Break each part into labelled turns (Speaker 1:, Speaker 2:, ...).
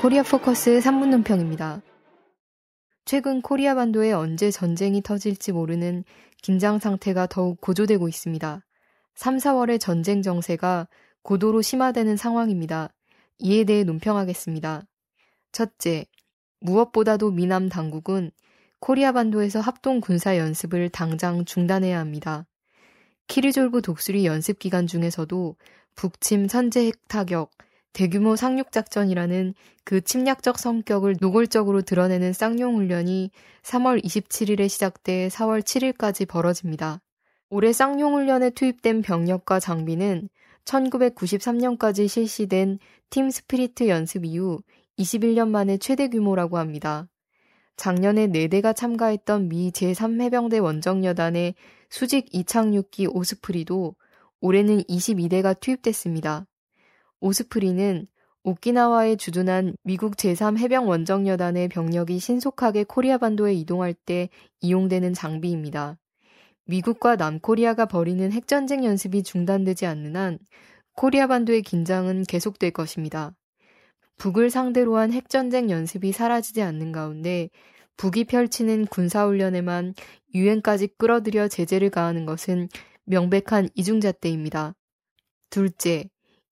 Speaker 1: 코리아 포커스 3분 논평입니다. 최근 코리아 반도에 언제 전쟁이 터질지 모르는 긴장 상태가 더욱 고조되고 있습니다. 3, 4월의 전쟁 정세가 고도로 심화되는 상황입니다. 이에 대해 논평하겠습니다. 첫째, 무엇보다도 미남 당국은 코리아 반도에서 합동 군사 연습을 당장 중단해야 합니다. 키리졸브 독수리 연습 기간 중에서도 북침 선제 핵 타격, 대규모 상륙작전이라는 그 침략적 성격을 노골적으로 드러내는 쌍용 훈련이 3월 27일에 시작돼 4월 7일까지 벌어집니다. 올해 쌍용 훈련에 투입된 병력과 장비는 1993년까지 실시된 팀 스피리트 연습 이후 21년 만에 최대 규모라고 합니다. 작년에 4대가 참가했던 미 제3해병대 원정여단의 수직 이착륙기 오스프리도 올해는 22대가 투입됐습니다. 오스프리는 오키나와에 주둔한 미국 제3해병 원정여단의 병력이 신속하게 코리아 반도에 이동할 때 이용되는 장비입니다. 미국과 남코리아가 벌이는 핵전쟁 연습이 중단되지 않는 한 코리아 반도의 긴장은 계속될 것입니다. 북을 상대로 한 핵전쟁 연습이 사라지지 않는 가운데 북이 펼치는 군사훈련에만 유엔까지 끌어들여 제재를 가하는 것은 명백한 이중잣대입니다. 둘째,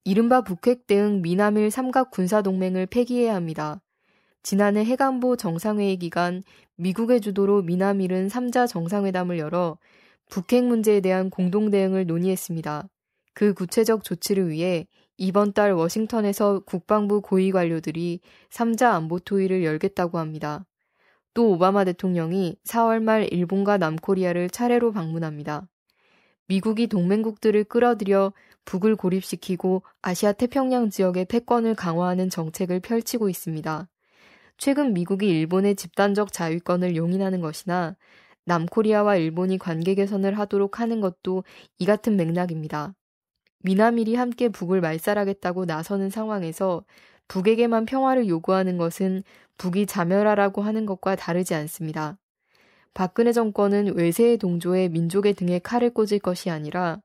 Speaker 1: 이른바 북핵 대응 미남일 삼각 군사동맹을 폐기해야 합니다. 지난해 해관보 정상회의 기간 미국의 주도로 미남일은 3자 정상회담을 열어 북핵 문제에 대한 공동 대응을 논의했습니다. 그 구체적 조치를 위해 이번 달 워싱턴에서 국방부 고위 관료들이 3자 안보 토의를 열겠다고 합니다. 또 오바마 대통령이 4월 말 일본과 남코리아를 차례로 방문합니다. 미국이 동맹국들을 끌어들여 북을 고립시키고 아시아 태평양 지역의 패권을 강화하는 정책을 펼치고 있습니다. 최근 미국이 일본의 집단적 자위권을 용인하는 것이나 남코리아와 일본이 관계 개선을 하도록 하는 것도 이 같은 맥락입니다. 미남일이 함께 북을 말살하겠다고 나서는 상황에서 북에게만 평화를 요구하는 것은 북이 자멸하라고 하는 것과 다르지 않습니다. 박근혜 정권은 외세의 동조에 민족의 등에 칼을 꽂을 것이 아니라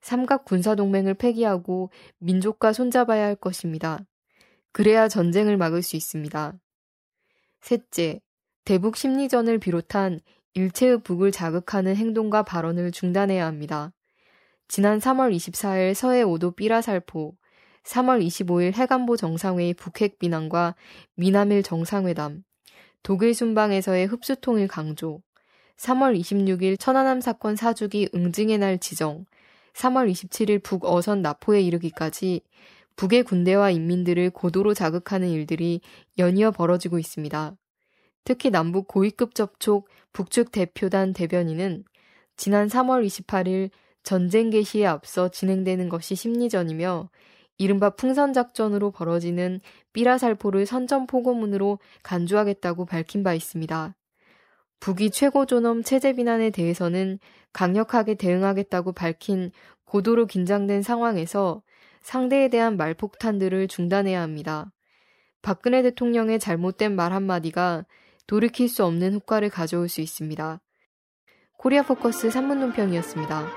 Speaker 1: 삼각 군사동맹을 폐기하고 민족과 손잡아야 할 것입니다. 그래야 전쟁을 막을 수 있습니다. 셋째, 대북 심리전을 비롯한 일체의 북을 자극하는 행동과 발언을 중단해야 합니다. 지난 3월 24일 서해 5도 삐라살포, 3월 25일 해관보 정상회의 북핵 비난과 미남일 정상회담, 독일 순방에서의 흡수통일 강조, 3월 26일 천안함 사건 사주기 응징의 날 지정, 3월 27일 북어선 나포에 이르기까지 북의 군대와 인민들을 고도로 자극하는 일들이 연이어 벌어지고 있습니다. 특히 남북 고위급 접촉 북측 대표단 대변인은 지난 3월 28일 전쟁 개시에 앞서 진행되는 것이 심리전이며 이른바 풍선작전으로 벌어지는 삐라살포를 선전포고문으로 간주하겠다고 밝힌 바 있습니다. 북이 최고존엄 체제 비난에 대해서는 강력하게 대응하겠다고 밝힌 고도로 긴장된 상황에서 상대에 대한 말폭탄들을 중단해야 합니다. 박근혜 대통령의 잘못된 말 한마디가 돌이킬 수 없는 효과를 가져올 수 있습니다. 코리아 포커스 3문 논평이었습니다.